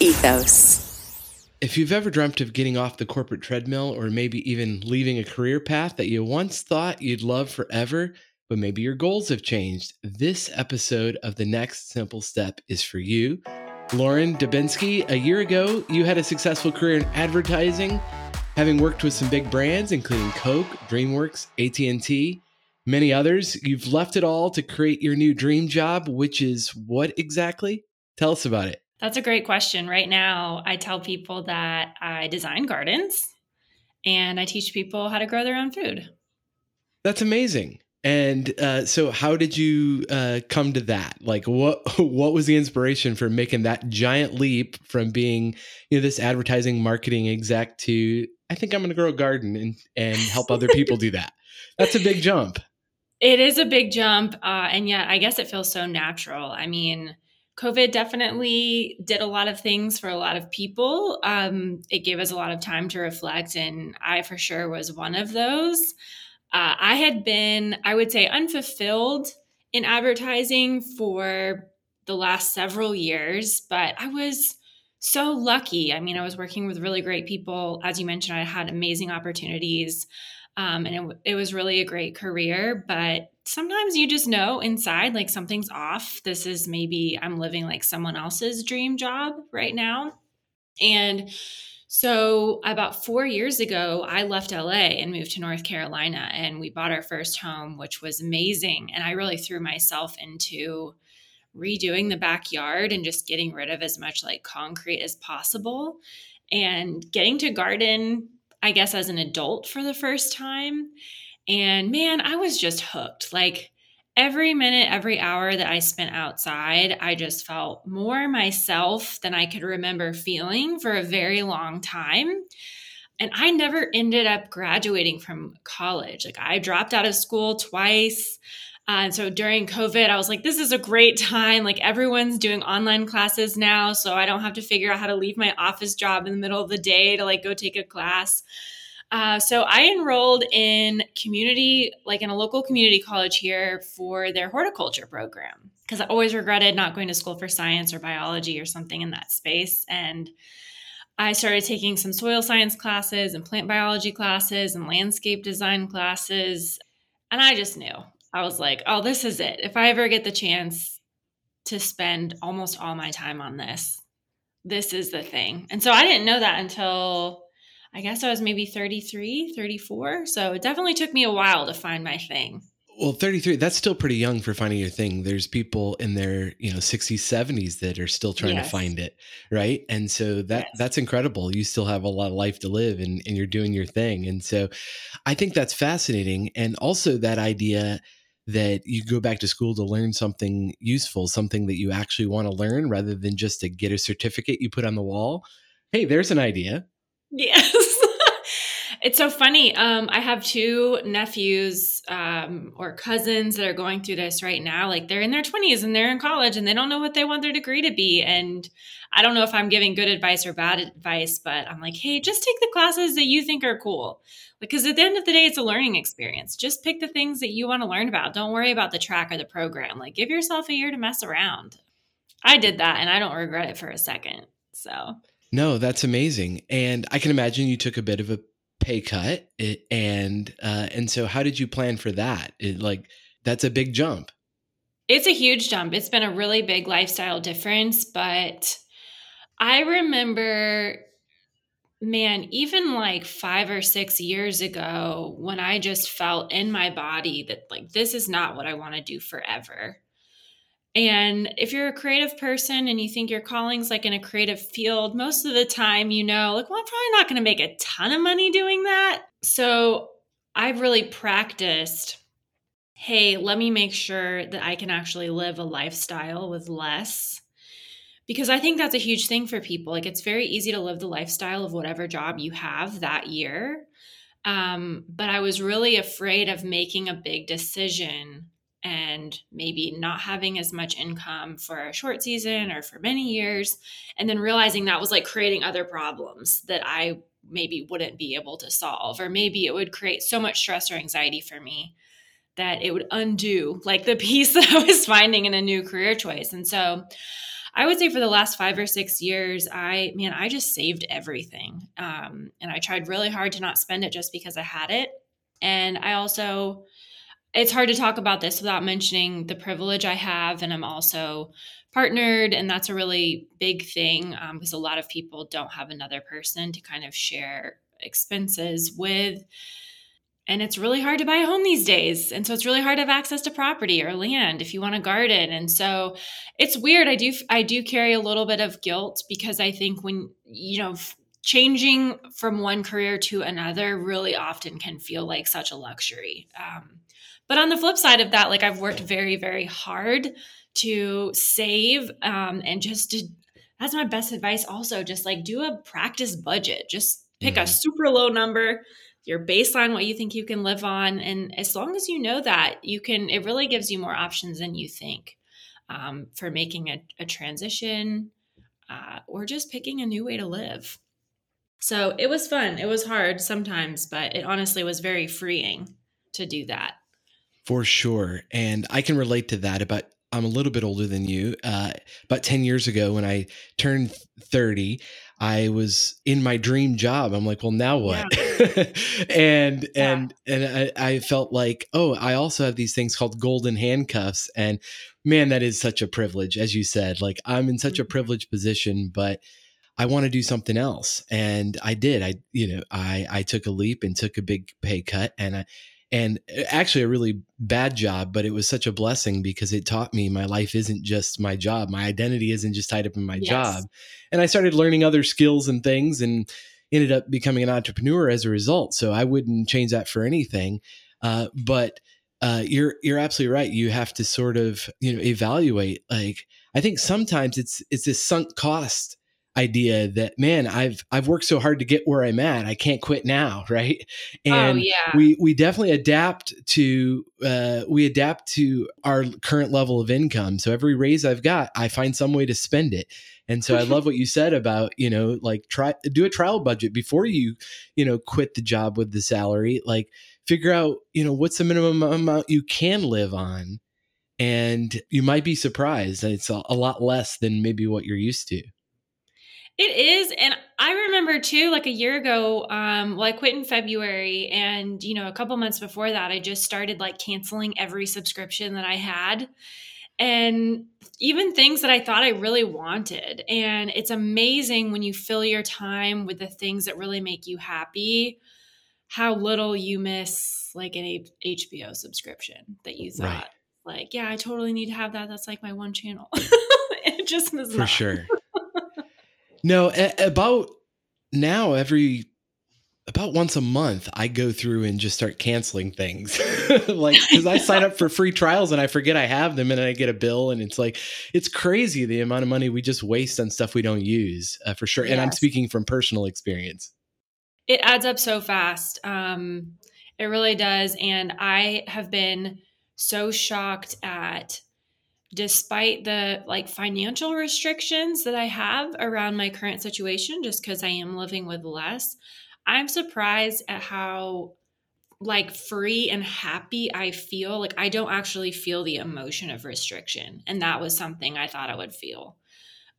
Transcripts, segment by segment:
Ethos. If you've ever dreamt of getting off the corporate treadmill or maybe even leaving a career path that you once thought you'd love forever, but maybe your goals have changed, this episode of The Next Simple Step is for you. Lauren Dubinsky, a year ago, you had a successful career in advertising, having worked with some big brands including Coke, DreamWorks, AT&T, many others. You've left it all to create your new dream job, which is what exactly? Tell us about it. That's a great question. Right now, I tell people that I design gardens and I teach people how to grow their own food. That's amazing. And uh, so, how did you uh, come to that? Like, what what was the inspiration for making that giant leap from being, you know, this advertising marketing exec to I think I'm going to grow a garden and and help other people do that? That's a big jump. It is a big jump, uh, and yet I guess it feels so natural. I mean, COVID definitely did a lot of things for a lot of people. Um, it gave us a lot of time to reflect, and I for sure was one of those. Uh, I had been, I would say, unfulfilled in advertising for the last several years, but I was so lucky. I mean, I was working with really great people. As you mentioned, I had amazing opportunities, um, and it, it was really a great career, but sometimes you just know inside like something's off. This is maybe I'm living like someone else's dream job right now. And so, about four years ago, I left LA and moved to North Carolina, and we bought our first home, which was amazing. And I really threw myself into redoing the backyard and just getting rid of as much like concrete as possible and getting to garden, I guess, as an adult for the first time. And man, I was just hooked. Like every minute, every hour that I spent outside, I just felt more myself than I could remember feeling for a very long time. And I never ended up graduating from college. Like I dropped out of school twice. Uh, and so during COVID, I was like, this is a great time. Like everyone's doing online classes now. So I don't have to figure out how to leave my office job in the middle of the day to like go take a class. Uh, so I enrolled in community, like in a local community college here for their horticulture program because I always regretted not going to school for science or biology or something in that space. And I started taking some soil science classes and plant biology classes and landscape design classes. And I just knew. I was like, oh, this is it. If I ever get the chance to spend almost all my time on this, this is the thing. And so I didn't know that until I guess I was maybe 33, 34. So it definitely took me a while to find my thing. Well, 33, that's still pretty young for finding your thing. There's people in their, you know, 60s, 70s that are still trying yes. to find it, right? And so that yes. that's incredible. You still have a lot of life to live and, and you're doing your thing. And so I think that's fascinating. And also that idea that you go back to school to learn something useful, something that you actually want to learn rather than just to get a certificate you put on the wall. Hey, there's an idea. Yes. it's so funny. Um, I have two nephews um, or cousins that are going through this right now. Like they're in their 20s and they're in college and they don't know what they want their degree to be. And I don't know if I'm giving good advice or bad advice, but I'm like, hey, just take the classes that you think are cool. Because at the end of the day, it's a learning experience. Just pick the things that you want to learn about. Don't worry about the track or the program. Like give yourself a year to mess around. I did that and I don't regret it for a second. So no, that's amazing. And I can imagine you took a bit of a pay cut and uh and so how did you plan for that? It, like that's a big jump. It's a huge jump. It's been a really big lifestyle difference, but I remember man, even like 5 or 6 years ago when I just felt in my body that like this is not what I want to do forever. And if you're a creative person and you think your calling's like in a creative field, most of the time you know, like, well, I'm probably not going to make a ton of money doing that. So I've really practiced hey, let me make sure that I can actually live a lifestyle with less. Because I think that's a huge thing for people. Like, it's very easy to live the lifestyle of whatever job you have that year. Um, but I was really afraid of making a big decision and maybe not having as much income for a short season or for many years and then realizing that was like creating other problems that I maybe wouldn't be able to solve or maybe it would create so much stress or anxiety for me that it would undo like the peace that I was finding in a new career choice and so I would say for the last five or six years, I, man, I just saved everything. Um, and I tried really hard to not spend it just because I had it. And I also, it's hard to talk about this without mentioning the privilege I have. And I'm also partnered. And that's a really big thing because um, a lot of people don't have another person to kind of share expenses with and it's really hard to buy a home these days and so it's really hard to have access to property or land if you want to garden and so it's weird i do i do carry a little bit of guilt because i think when you know changing from one career to another really often can feel like such a luxury um, but on the flip side of that like i've worked very very hard to save um, and just to that's my best advice also just like do a practice budget just pick mm-hmm. a super low number your baseline, what you think you can live on. And as long as you know that, you can, it really gives you more options than you think um, for making a, a transition uh, or just picking a new way to live. So it was fun. It was hard sometimes, but it honestly was very freeing to do that. For sure. And I can relate to that about I'm a little bit older than you. Uh, about 10 years ago, when I turned 30, I was in my dream job. I'm like, well, now what? Yeah. and yeah. and and I, I, felt like, oh, I also have these things called golden handcuffs. And man, that is such a privilege, as you said. Like I'm in such mm-hmm. a privileged position, but I want to do something else. And I did. I, you know, I I took a leap and took a big pay cut and I and uh, actually a really bad job but it was such a blessing because it taught me my life isn't just my job. My identity isn't just tied up in my yes. job. And i started learning other skills and things and ended up becoming an entrepreneur as a result. So i wouldn't change that for anything. Uh, but uh, you're you're absolutely right. You have to sort of you know evaluate like i think sometimes it's it's this sunk cost idea that man i've i've worked so hard to get where i'm at i can't quit now right? Oh, and oh, yeah. we we definitely adapt to uh, we adapt to our current level of income. So every raise i've got i find some way to spend it. And so i love what you said about you know like try do a trial budget before you you know quit the job with the salary. Like figure out you know what's the minimum amount you can live on. And you might be surprised it's a, a lot less than maybe what you're used to it is. And I remember too, like a year ago, um, well, I quit in February. And, you know, a couple months before that, I just started like canceling every subscription that I had. And even things that I thought I really wanted. And it's amazing when you fill your time with the things that really make you happy, how little you miss like an HBO subscription that you thought, right. like, yeah, I totally need to have that. That's like my one channel. it just is For not. sure. No, a- about now every about once a month I go through and just start canceling things. like cuz I sign up for free trials and I forget I have them and I get a bill and it's like it's crazy the amount of money we just waste on stuff we don't use uh, for sure. Yes. And I'm speaking from personal experience. It adds up so fast. Um it really does and I have been so shocked at despite the like financial restrictions that I have around my current situation, just because I am living with less, I'm surprised at how like free and happy I feel. Like I don't actually feel the emotion of restriction. And that was something I thought I would feel.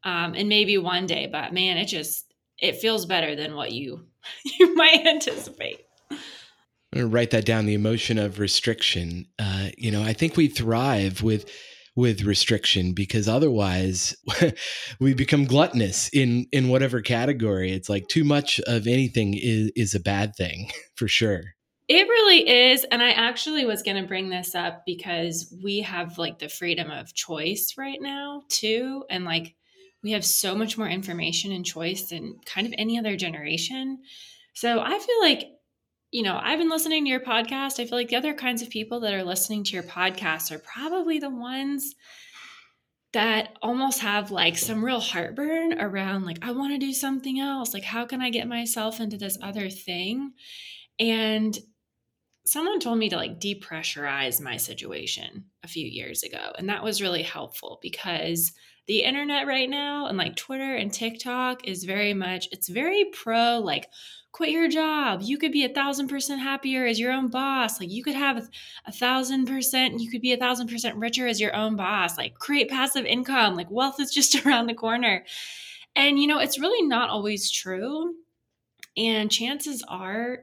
Um, and maybe one day, but man, it just it feels better than what you you might anticipate. I'm gonna write that down. The emotion of restriction. Uh, you know, I think we thrive with with restriction because otherwise we become gluttonous in in whatever category. It's like too much of anything is is a bad thing for sure. It really is and i actually was going to bring this up because we have like the freedom of choice right now too and like we have so much more information and choice than kind of any other generation. So i feel like you know, I've been listening to your podcast. I feel like the other kinds of people that are listening to your podcast are probably the ones that almost have like some real heartburn around like I want to do something else. Like how can I get myself into this other thing? And someone told me to like depressurize my situation a few years ago. And that was really helpful because the internet right now and like Twitter and TikTok is very much, it's very pro like, quit your job. You could be a thousand percent happier as your own boss. Like you could have a, thousand percent, you could be a thousand percent richer as your own boss. Like create passive income. Like wealth is just around the corner. And you know, it's really not always true. And chances are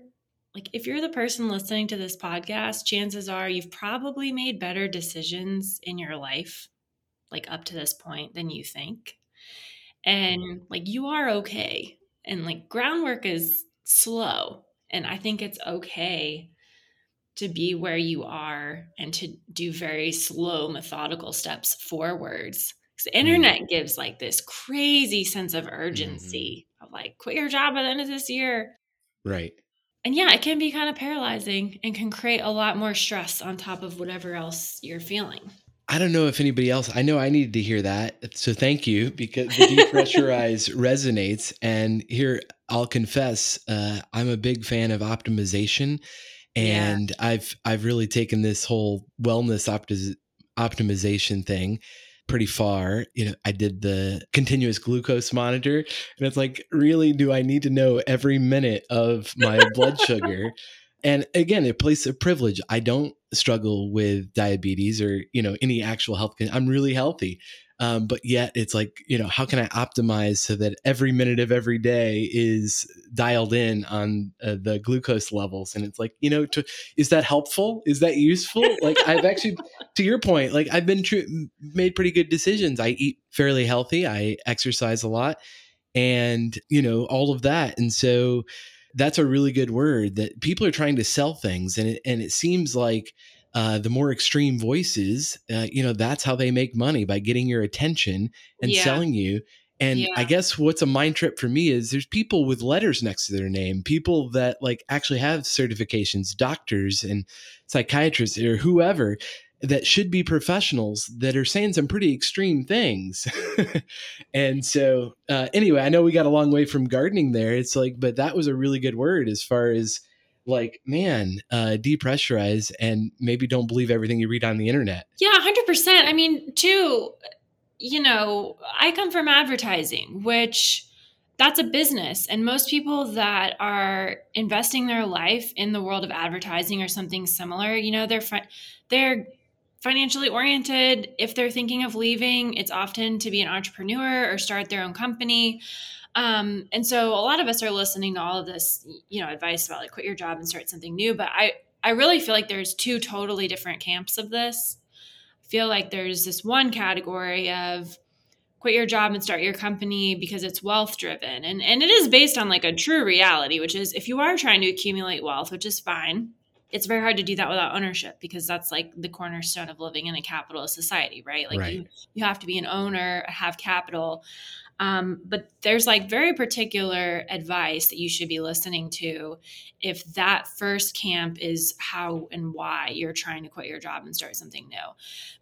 like if you're the person listening to this podcast, chances are you've probably made better decisions in your life, like up to this point, than you think. And like you are okay. And like groundwork is slow. And I think it's okay to be where you are and to do very slow, methodical steps forwards. Because the mm-hmm. internet mm-hmm. gives like this crazy sense of urgency mm-hmm. of like, quit your job at the end of this year. Right and yeah, it can be kind of paralyzing and can create a lot more stress on top of whatever else you're feeling. I don't know if anybody else, I know I needed to hear that. So thank you because the depressurize resonates. And here I'll confess, uh, I'm a big fan of optimization. And yeah. I've, I've really taken this whole wellness opti- optimization thing pretty far. You know, I did the continuous glucose monitor, and it's like, really, do I need to know every minute of my blood sugar? And again, a place of privilege. I don't struggle with diabetes or you know any actual health. I'm really healthy. Um, but yet it's like, you know, how can I optimize so that every minute of every day is dialed in on uh, the glucose levels? And it's like, you know, to, is that helpful? Is that useful? Like I've actually, to your point, like I've been tr- made pretty good decisions. I eat fairly healthy. I exercise a lot and, you know, all of that. And so that's a really good word that people are trying to sell things. And it, and it seems like, uh, the more extreme voices, uh, you know, that's how they make money by getting your attention and yeah. selling you. And yeah. I guess what's a mind trip for me is there's people with letters next to their name, people that like actually have certifications, doctors and psychiatrists or whoever that should be professionals that are saying some pretty extreme things. and so, uh, anyway, I know we got a long way from gardening there. It's like, but that was a really good word as far as like man uh depressurize and maybe don't believe everything you read on the internet yeah 100% i mean too you know i come from advertising which that's a business and most people that are investing their life in the world of advertising or something similar you know they're they're financially oriented if they're thinking of leaving it's often to be an entrepreneur or start their own company um, and so a lot of us are listening to all of this, you know, advice about like quit your job and start something new. But I, I really feel like there's two totally different camps of this. I feel like there's this one category of quit your job and start your company because it's wealth driven. And, and it is based on like a true reality, which is if you are trying to accumulate wealth, which is fine, it's very hard to do that without ownership because that's like the cornerstone of living in a capitalist society, right? Like right. you, you have to be an owner, have capital. Um, but there's like very particular advice that you should be listening to if that first camp is how and why you're trying to quit your job and start something new.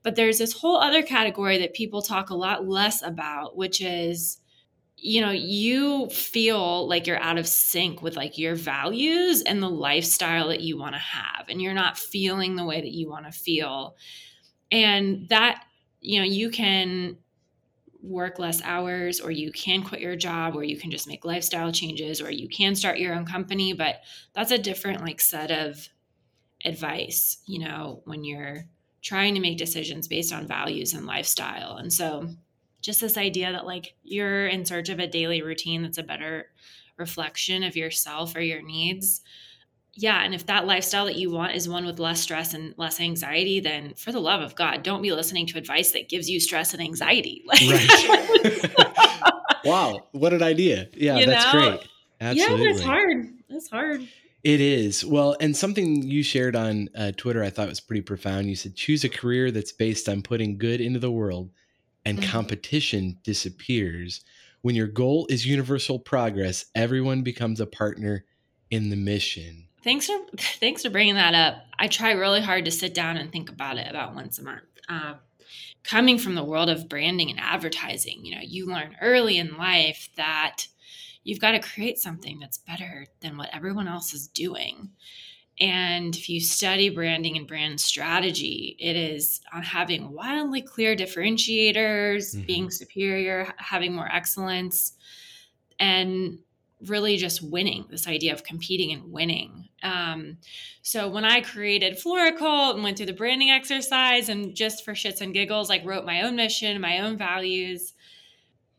But there's this whole other category that people talk a lot less about, which is you know you feel like you're out of sync with like your values and the lifestyle that you want to have and you're not feeling the way that you want to feel. And that you know you can work less hours or you can quit your job or you can just make lifestyle changes or you can start your own company but that's a different like set of advice you know when you're trying to make decisions based on values and lifestyle. And so just this idea that like you're in search of a daily routine that's a better reflection of yourself or your needs. Yeah and if that lifestyle that you want is one with less stress and less anxiety then for the love of god don't be listening to advice that gives you stress and anxiety. Like, right. wow what an idea. Yeah you that's know? great. Absolutely. yeah that's hard. That's hard. It is. Well and something you shared on uh, twitter i thought was pretty profound. You said choose a career that's based on putting good into the world and mm-hmm. competition disappears when your goal is universal progress everyone becomes a partner in the mission Thanks for thanks for bringing that up. I try really hard to sit down and think about it about once a month. Uh, coming from the world of branding and advertising, you know, you learn early in life that you've got to create something that's better than what everyone else is doing. And if you study branding and brand strategy, it is on having wildly clear differentiators, mm-hmm. being superior, having more excellence, and really just winning this idea of competing and winning. Um, so when I created Floricult and went through the branding exercise and just for shits and giggles, like wrote my own mission, my own values,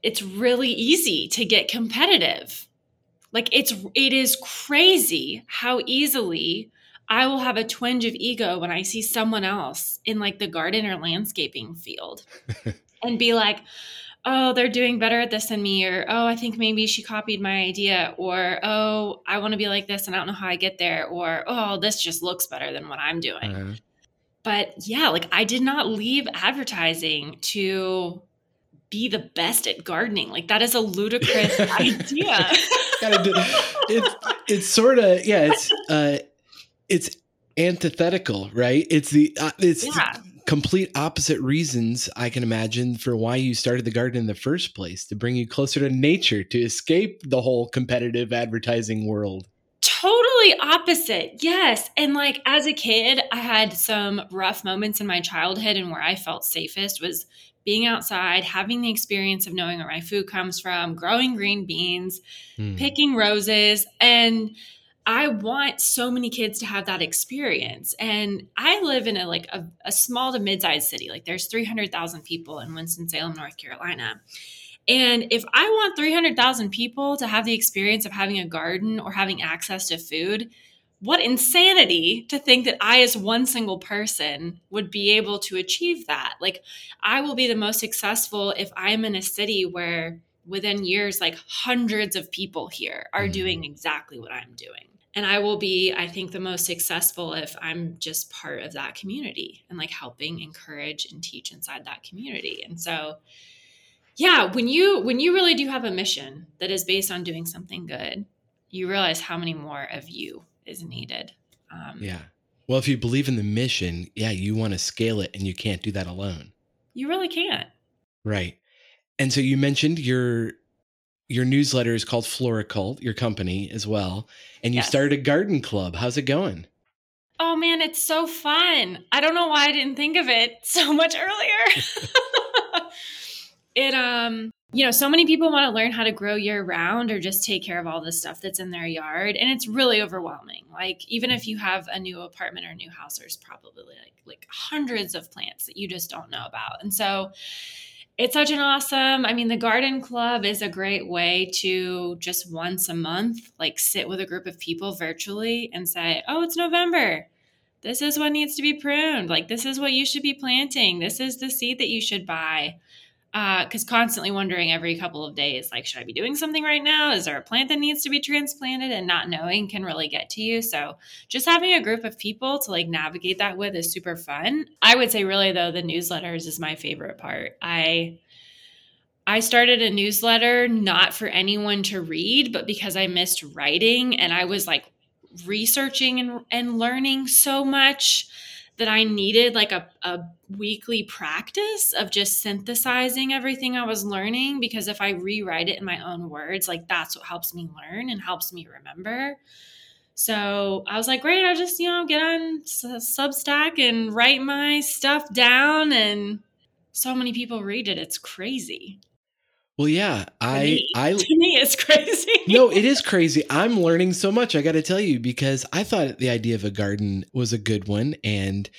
it's really easy to get competitive like it's it is crazy how easily I will have a twinge of ego when I see someone else in like the garden or landscaping field and be like, oh, they're doing better at this than me, or oh, I think maybe she copied my idea, or oh, I want to be like this and I don't know how I get there, or oh, this just looks better than what I'm doing. Uh-huh. But yeah, like I did not leave advertising to be the best at gardening. Like that is a ludicrous idea. it's it's sort of yeah. It's uh, it's antithetical, right? It's the uh, it's yeah. the complete opposite reasons I can imagine for why you started the garden in the first place to bring you closer to nature, to escape the whole competitive advertising world. Totally opposite. Yes. And like as a kid, I had some rough moments in my childhood and where I felt safest was being outside, having the experience of knowing where my food comes from, growing green beans, mm. picking roses. And I want so many kids to have that experience. And I live in a like a, a small to mid-sized city. Like there's 300,000 people in Winston-Salem, North Carolina. And if I want 300,000 people to have the experience of having a garden or having access to food, what insanity to think that I, as one single person, would be able to achieve that. Like, I will be the most successful if I'm in a city where within years, like hundreds of people here are mm-hmm. doing exactly what I'm doing. And I will be, I think, the most successful if I'm just part of that community and like helping encourage and teach inside that community. And so, yeah, when you when you really do have a mission that is based on doing something good, you realize how many more of you is needed. Um, yeah. Well, if you believe in the mission, yeah, you want to scale it and you can't do that alone. You really can't. Right. And so you mentioned your your newsletter is called Floricult, your company as well, and you yes. started a garden club. How's it going? Oh man, it's so fun. I don't know why I didn't think of it so much earlier. it um you know, so many people want to learn how to grow year round or just take care of all the stuff that's in their yard. And it's really overwhelming. Like, even if you have a new apartment or new house, there's probably like, like hundreds of plants that you just don't know about. And so it's such an awesome, I mean, the garden club is a great way to just once a month, like sit with a group of people virtually and say, oh, it's November this is what needs to be pruned. Like, this is what you should be planting. This is the seed that you should buy because uh, constantly wondering every couple of days, like, should I be doing something right now? Is there a plant that needs to be transplanted? And not knowing can really get to you. So, just having a group of people to like navigate that with is super fun. I would say, really, though, the newsletters is my favorite part. I I started a newsletter not for anyone to read, but because I missed writing and I was like researching and, and learning so much that I needed like a, a weekly practice of just synthesizing everything I was learning because if I rewrite it in my own words, like that's what helps me learn and helps me remember. So I was like, great, I'll just, you know, get on Substack and write my stuff down. And so many people read it. It's crazy. Well, yeah, I, I, to me, it's crazy. no, it is crazy. I'm learning so much. I got to tell you because I thought the idea of a garden was a good one, and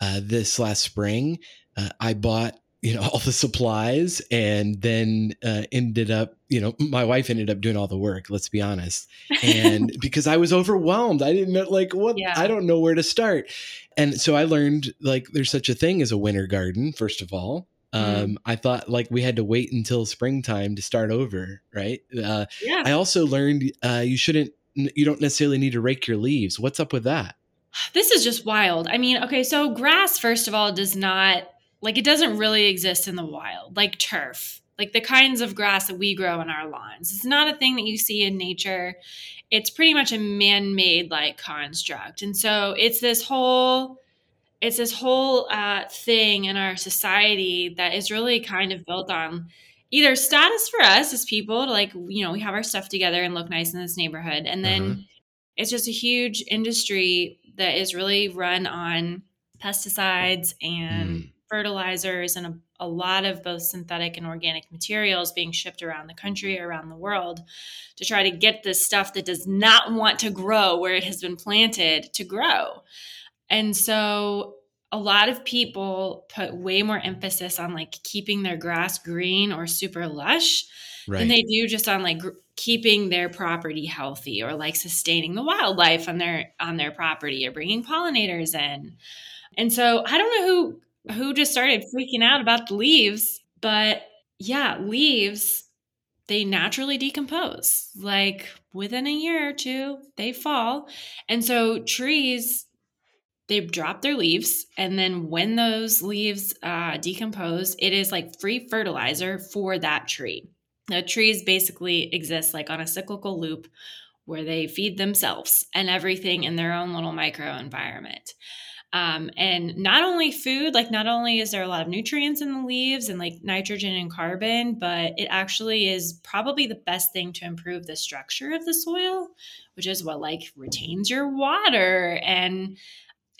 uh, this last spring, uh, I bought you know all the supplies, and then uh, ended up, you know, my wife ended up doing all the work. Let's be honest, and because I was overwhelmed, I didn't know like what yeah. I don't know where to start, and so I learned like there's such a thing as a winter garden. First of all, Mm-hmm. Um, I thought like we had to wait until springtime to start over, right? Uh, yeah. I also learned uh, you shouldn't, you don't necessarily need to rake your leaves. What's up with that? This is just wild. I mean, okay, so grass, first of all, does not, like, it doesn't really exist in the wild, like turf, like the kinds of grass that we grow in our lawns. It's not a thing that you see in nature. It's pretty much a man made, like, construct. And so it's this whole, it's this whole uh, thing in our society that is really kind of built on either status for us as people to like you know we have our stuff together and look nice in this neighborhood and then uh-huh. it's just a huge industry that is really run on pesticides and mm. fertilizers and a, a, lot of both synthetic and organic materials being shipped around the country, around the world to try to get this stuff that does not want to grow where it has been planted to grow. And so a lot of people put way more emphasis on like keeping their grass green or super lush right. than they do just on like gr- keeping their property healthy or like sustaining the wildlife on their on their property or bringing pollinators in. And so I don't know who who just started freaking out about the leaves, but yeah, leaves they naturally decompose. Like within a year or two, they fall. And so trees they drop their leaves and then when those leaves uh, decompose it is like free fertilizer for that tree. The trees basically exist like on a cyclical loop where they feed themselves and everything in their own little microenvironment. Um, and not only food, like not only is there a lot of nutrients in the leaves and like nitrogen and carbon, but it actually is probably the best thing to improve the structure of the soil, which is what like retains your water and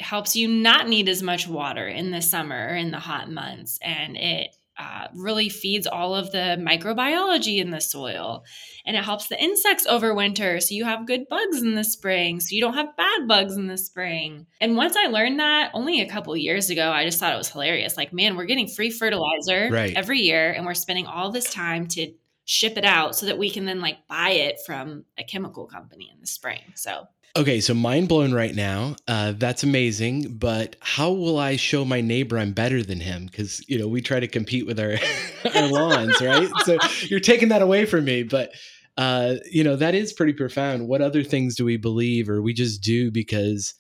helps you not need as much water in the summer in the hot months. And it uh, really feeds all of the microbiology in the soil and it helps the insects overwinter so you have good bugs in the spring so you don't have bad bugs in the spring and once i learned that only a couple years ago i just thought it was hilarious like man we're getting free fertilizer right. every year and we're spending all this time to ship it out so that we can then like buy it from a chemical company in the spring so Okay, so mind blown right now. Uh, that's amazing. But how will I show my neighbor I'm better than him? Because you know we try to compete with our our lawns, right? So you're taking that away from me. But uh, you know that is pretty profound. What other things do we believe, or we just do because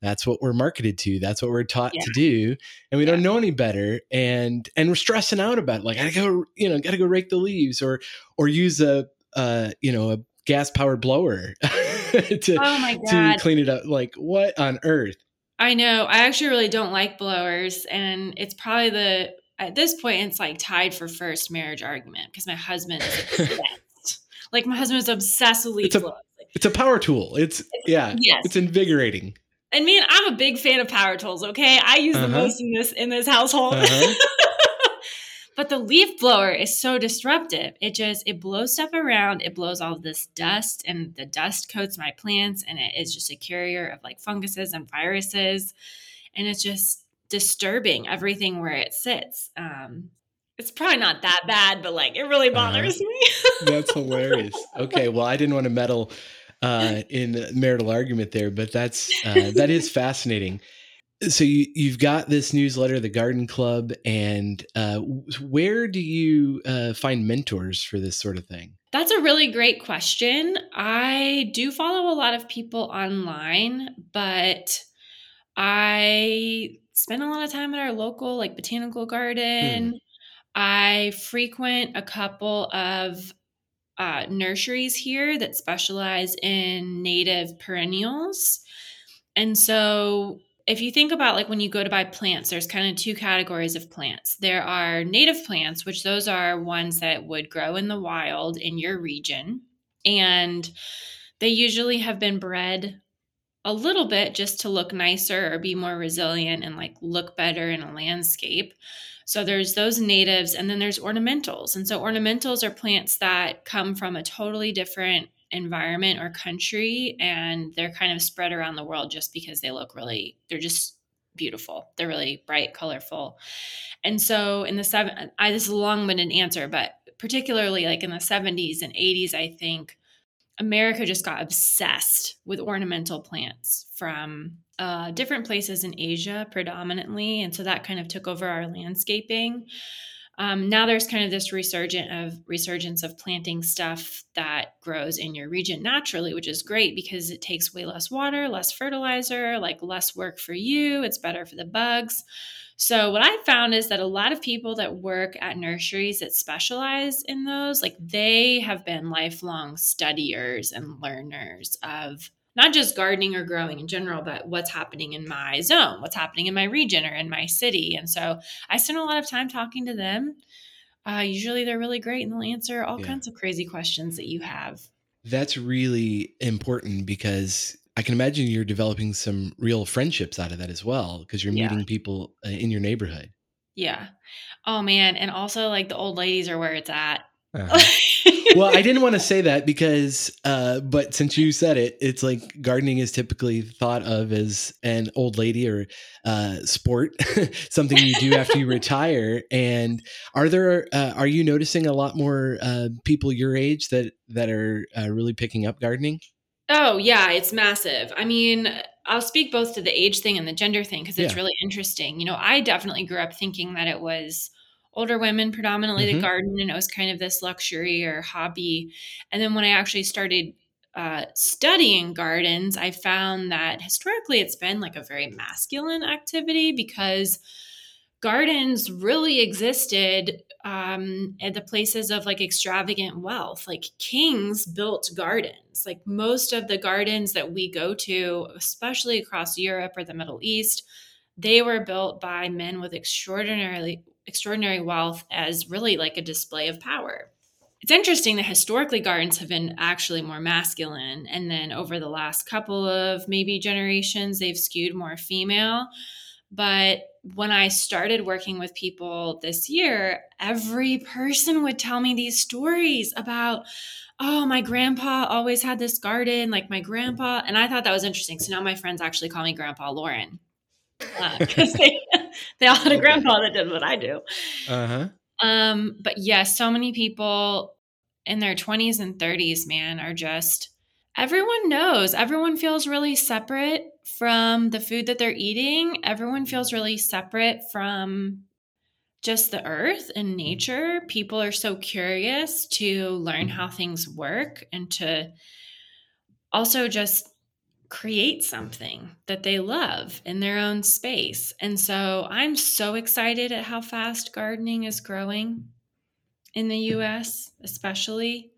that's what we're marketed to? That's what we're taught yeah. to do, and we yeah. don't know any better. And and we're stressing out about it. like I go, you know, got to go rake the leaves, or or use a uh, you know a gas powered blower. to, oh my God. to clean it up. Like, what on earth? I know. I actually really don't like blowers. And it's probably the, at this point, it's like tied for first marriage argument because my husband is obsessed. like, my husband is obsessively it's blowers. It's a power tool. It's, it's yeah, yes. it's invigorating. And me, I'm a big fan of power tools. Okay, I use uh-huh. the most in this in this household. Uh-huh. But the leaf blower is so disruptive. It just it blows stuff around. It blows all this dust, and the dust coats my plants, and it is just a carrier of like funguses and viruses, and it's just disturbing everything where it sits. Um, it's probably not that bad, but like it really uh-huh. bothers uh, me. that's hilarious. Okay, well, I didn't want to meddle uh, in marital argument there, but that's uh, that is fascinating so you, you've got this newsletter the garden club and uh, where do you uh, find mentors for this sort of thing? That's a really great question. I do follow a lot of people online but i spend a lot of time at our local like botanical garden. Hmm. i frequent a couple of uh, nurseries here that specialize in native perennials. And so if you think about like when you go to buy plants, there's kind of two categories of plants. There are native plants, which those are ones that would grow in the wild in your region. And they usually have been bred a little bit just to look nicer or be more resilient and like look better in a landscape. So there's those natives and then there's ornamentals. And so ornamentals are plants that come from a totally different environment or country and they're kind of spread around the world just because they look really they're just beautiful. They're really bright colorful. And so in the seven i this is a long-winded answer but particularly like in the 70s and 80s i think america just got obsessed with ornamental plants from uh, different places in asia predominantly and so that kind of took over our landscaping um, now there's kind of this of resurgence of planting stuff that grows in your region naturally, which is great because it takes way less water, less fertilizer, like less work for you. It's better for the bugs. So what I found is that a lot of people that work at nurseries that specialize in those, like they have been lifelong studiers and learners of not just gardening or growing in general, but what's happening in my zone, what's happening in my region or in my city. And so I spend a lot of time talking to them. Uh, usually they're really great and they'll answer all yeah. kinds of crazy questions that you have. That's really important because I can imagine you're developing some real friendships out of that as well because you're Yeah. meeting people uh, in your neighborhood. Yeah. Oh man, and also like the old ladies are where it's at. Uh-huh. well, I didn't want to say that because, uh, but since you said it, it's like gardening is typically thought of as an old lady or uh, sport, something you do after you retire. And are there, uh, are you noticing a lot more uh, people your age that that are uh, really picking up gardening? Oh, yeah, it's massive. I mean, I'll speak both to the age thing and the gender thing because it's Yeah. really interesting. You know, I definitely grew up thinking that it was older women predominantly Mhm. that garden and it was kind of this luxury or hobby. And then when I actually started uh, studying gardens, I found that historically it's been like a very masculine activity because gardens really existed um, at the places of like extravagant wealth. Like kings built gardens. Like most of the gardens that we go to, especially across Europe or the Middle East, they were built by men with extraordinarily extraordinary wealth as really like a display of power. It's interesting that historically gardens have been actually more masculine, and then over the last couple of maybe generations, they've skewed more female. But when I started working with people this year, every person would tell me these stories about, oh, my grandpa always had this garden, like my grandpa. And I thought that was interesting. So now my friends actually call me Grandpa Lauren uh, because they, they all had a grandpa that did what I do. Uh huh. Um, but yes, so many people in their 20s and 30s, man, are just everyone knows. Everyone feels really separate from the food that they're eating. Everyone feels really separate from just the earth and nature. People are so curious to learn how things work and to also just create something that they love in their own space. And so I'm so excited at how fast gardening is growing in the US, especially.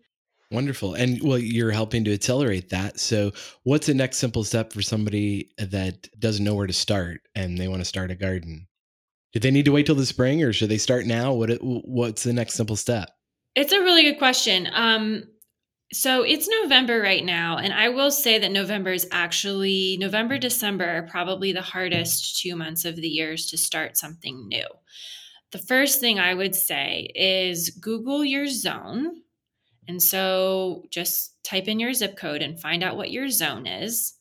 Wonderful. And well, you're helping to accelerate that. So, what's the next simple step for somebody that doesn't know where to start and they want to start a garden? Do they need to wait till the spring or should they start now? What what's the next simple step? It's a really good question. Um, so it's November right now, and I will say that November is actually November, December are probably the hardest two months of the years to start something new. The first thing I would say is Google your zone. And so just type in your zip code and find out what your zone is.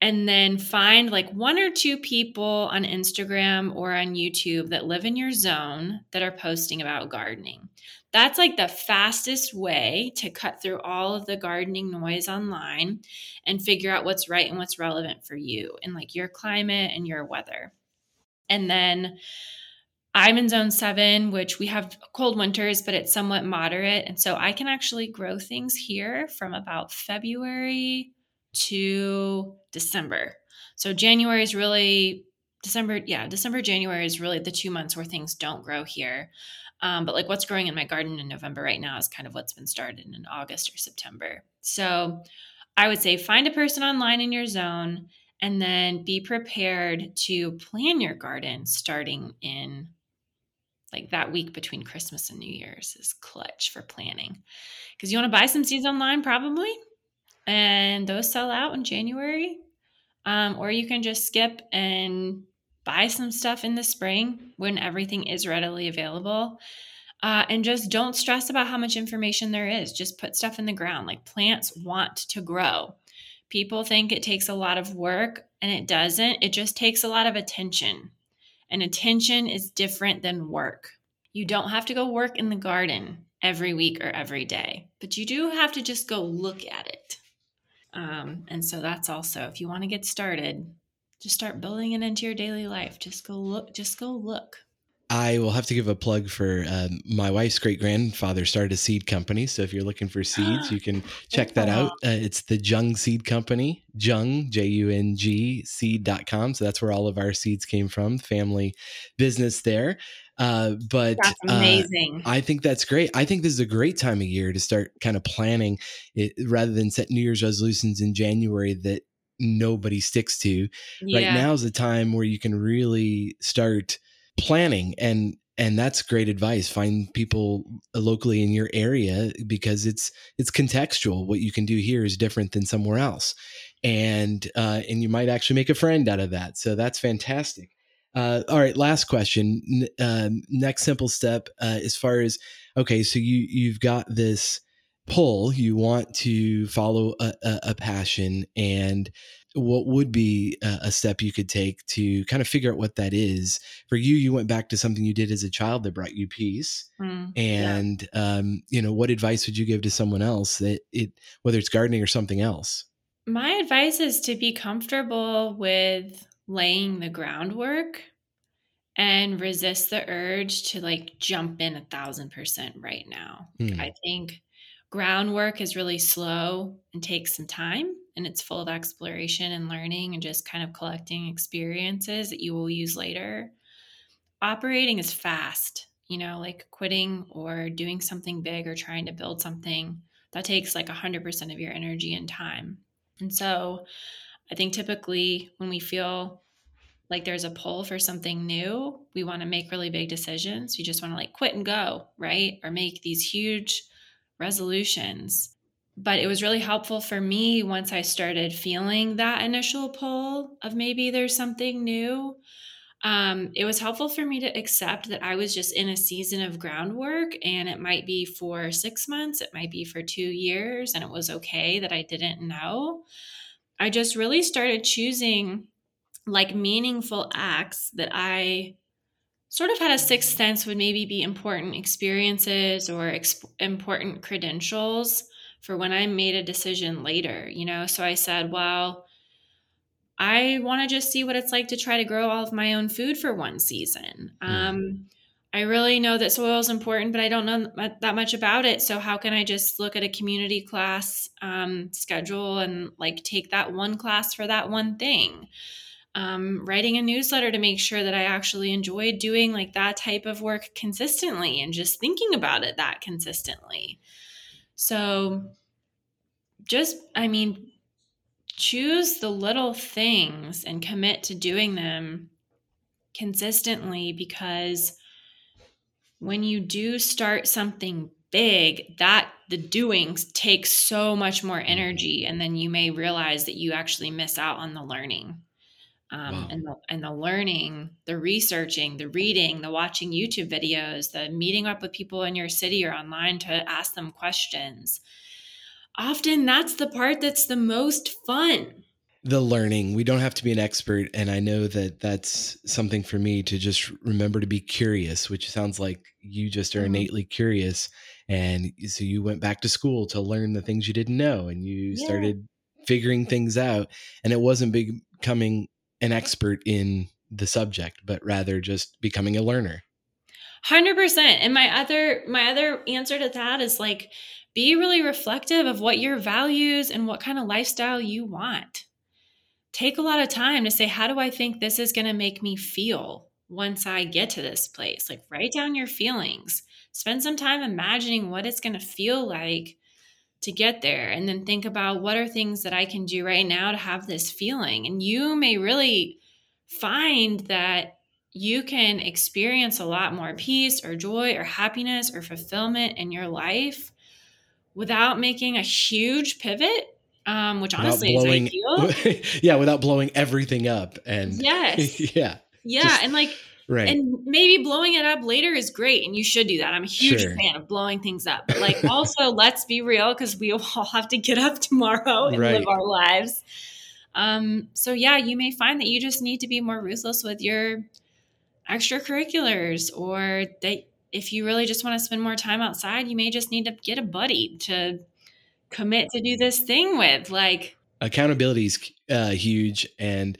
And then find like one or two people on Instagram or on YouTube that live in your zone that are posting about gardening. That's like the fastest way to cut through all of the gardening noise online and figure out what's right and what's relevant for you and like your climate and your weather. And then I'm in zone seven, which we have cold winters, but it's somewhat moderate. And so I can actually grow things here from about February to December. So January is really December, yeah, December, January is really the two months where things don't grow here. Um, but like what's growing in my garden in November right now is kind of what's been started in August or September. So I would say find a person online in your zone and then be prepared to plan your garden starting in like that week between Christmas and New Year's is clutch for planning. Because you want to buy some seeds online, probably, and those sell out in January. Um, or you can just skip and buy some stuff in the spring when everything is readily available. Uh, and just don't stress about how much information there is. Just put stuff in the ground. Like plants want to grow. People think it takes a lot of work, and it doesn't. It just takes a lot of attention. And attention is different than work. You don't have to go work in the garden every week or every day, but you do have to just go look at it. Um, and so that's also, if you want to get started, just start building it into your daily life. Just go look, just go look. I will have to give a plug for um, my wife's great grandfather started a seed company. So if you're looking for seeds, you can check that out. Uh, it's the Jung Seed Company, Jung, J U N G, seed.com. So that's where all of our seeds came from, family business there. Uh, but That's uh, amazing. I think that's great. I think this is a great time of year to start kind of planning it rather than set New Year's resolutions in January that nobody sticks to. yeah. Right now is the time where you can really start planning and and that's great advice find people locally in your area because it's it's contextual what you can do here is different than somewhere else and uh, and you might actually make a friend out of that so that's fantastic uh, all right last question uh, next simple step uh, as far as okay so you you've got this pull you want to follow a, a, a passion and what would be a, step you could take to kind of figure out what that is for you you went back to something you did as a child that brought you peace mm, and yeah. um, you know what advice would you give to someone else that it whether it's gardening or something else my advice is to be comfortable with laying the groundwork and resist the urge to like jump in a thousand percent right now mm. i think groundwork is really slow and takes some time and it's full of exploration and learning and just kind of collecting experiences that you will use later. Operating is fast, you know, like quitting or doing something big or trying to build something that takes like 100% of your energy and time. And so I think typically when we feel like there's a pull for something new, we want to make really big decisions. We just want to like quit and go, right? Or make these huge resolutions but it was really helpful for me once I started feeling that initial pull of maybe there's something new. Um, it was helpful for me to accept that I was just in a season of groundwork and it might be for six months, it might be for two years, and it was okay that I didn't know. I just really started choosing like meaningful acts that I sort of had a sixth sense would maybe be important experiences or exp- important credentials for when I made a decision later, you know? So I said, well, I want to just see what it's like to try to grow all of my own food for one season. Mm. Um, I really know that soil is important, but I don't know that much about it. So how can I just look at a community class um, schedule and like take that one class for that one thing? Um, writing a newsletter to make sure that I actually enjoy doing like that type of work consistently and just thinking about it that consistently. So just, I mean, choose the little things and commit to doing them consistently because when you do start something big, that the doings takes so much more energy. And then you may realize that you actually miss out on the learning. Um, wow. and the and the learning, the researching, the reading, the watching YouTube videos, the meeting up with people in your city or online to ask them questions. Often that's the part that's the most fun. The learning. We don't have to be an expert, and I know that that's something for me to just remember to be curious, which sounds like you just are mm-hmm. innately curious, and so you went back to school to learn the things you didn't know, and you yeah. started figuring things out, and it wasn't becoming an expert in the subject, but rather just becoming a learner. 100%. And my other my other answer to that is like be really reflective of what your values and what kind of lifestyle you want. Take a lot of time to say how do I think this is going to make me feel once I get to this place? Like write down your feelings. Spend some time imagining what it's going to feel like to get there and then think about what are things that I can do right now to have this feeling. And you may really find that you can experience a lot more peace or joy or happiness or fulfillment in your life without making a huge pivot um, which honestly blowing, is ideal. yeah, without blowing everything up. And yes, yeah, yeah, just, and like Right. And maybe blowing it up later is great and you should do that. I'm a huge sure. fan of blowing things up. But like also let's be real because we all have to get up tomorrow and right. live our lives. Um, so yeah, you may find that you just need to be more ruthless with your extracurriculars or that if you really just want to spend more time outside, you may just need to get a buddy to commit to do this thing with. Like accountability is uh, huge and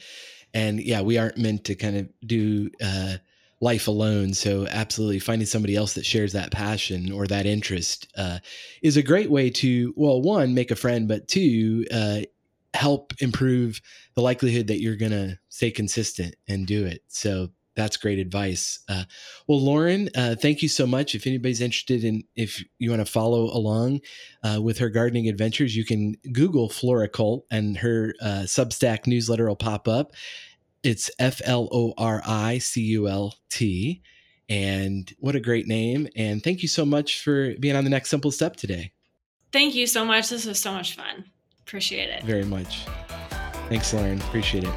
and yeah we aren't meant to kind of do uh, life alone so absolutely finding somebody else that shares that passion or that interest uh, is a great way to well one make a friend but two uh, help improve the likelihood that you're going to stay consistent and do it so that's great advice. Uh, well, Lauren, uh, thank you so much. If anybody's interested in, if you want to follow along uh, with her gardening adventures, you can Google Floricult and her uh, Substack newsletter will pop up. It's F L O R I C U L T. And what a great name. And thank you so much for being on the next simple step today. Thank you so much. This was so much fun. Appreciate it. Very much. Thanks, Lauren. Appreciate it.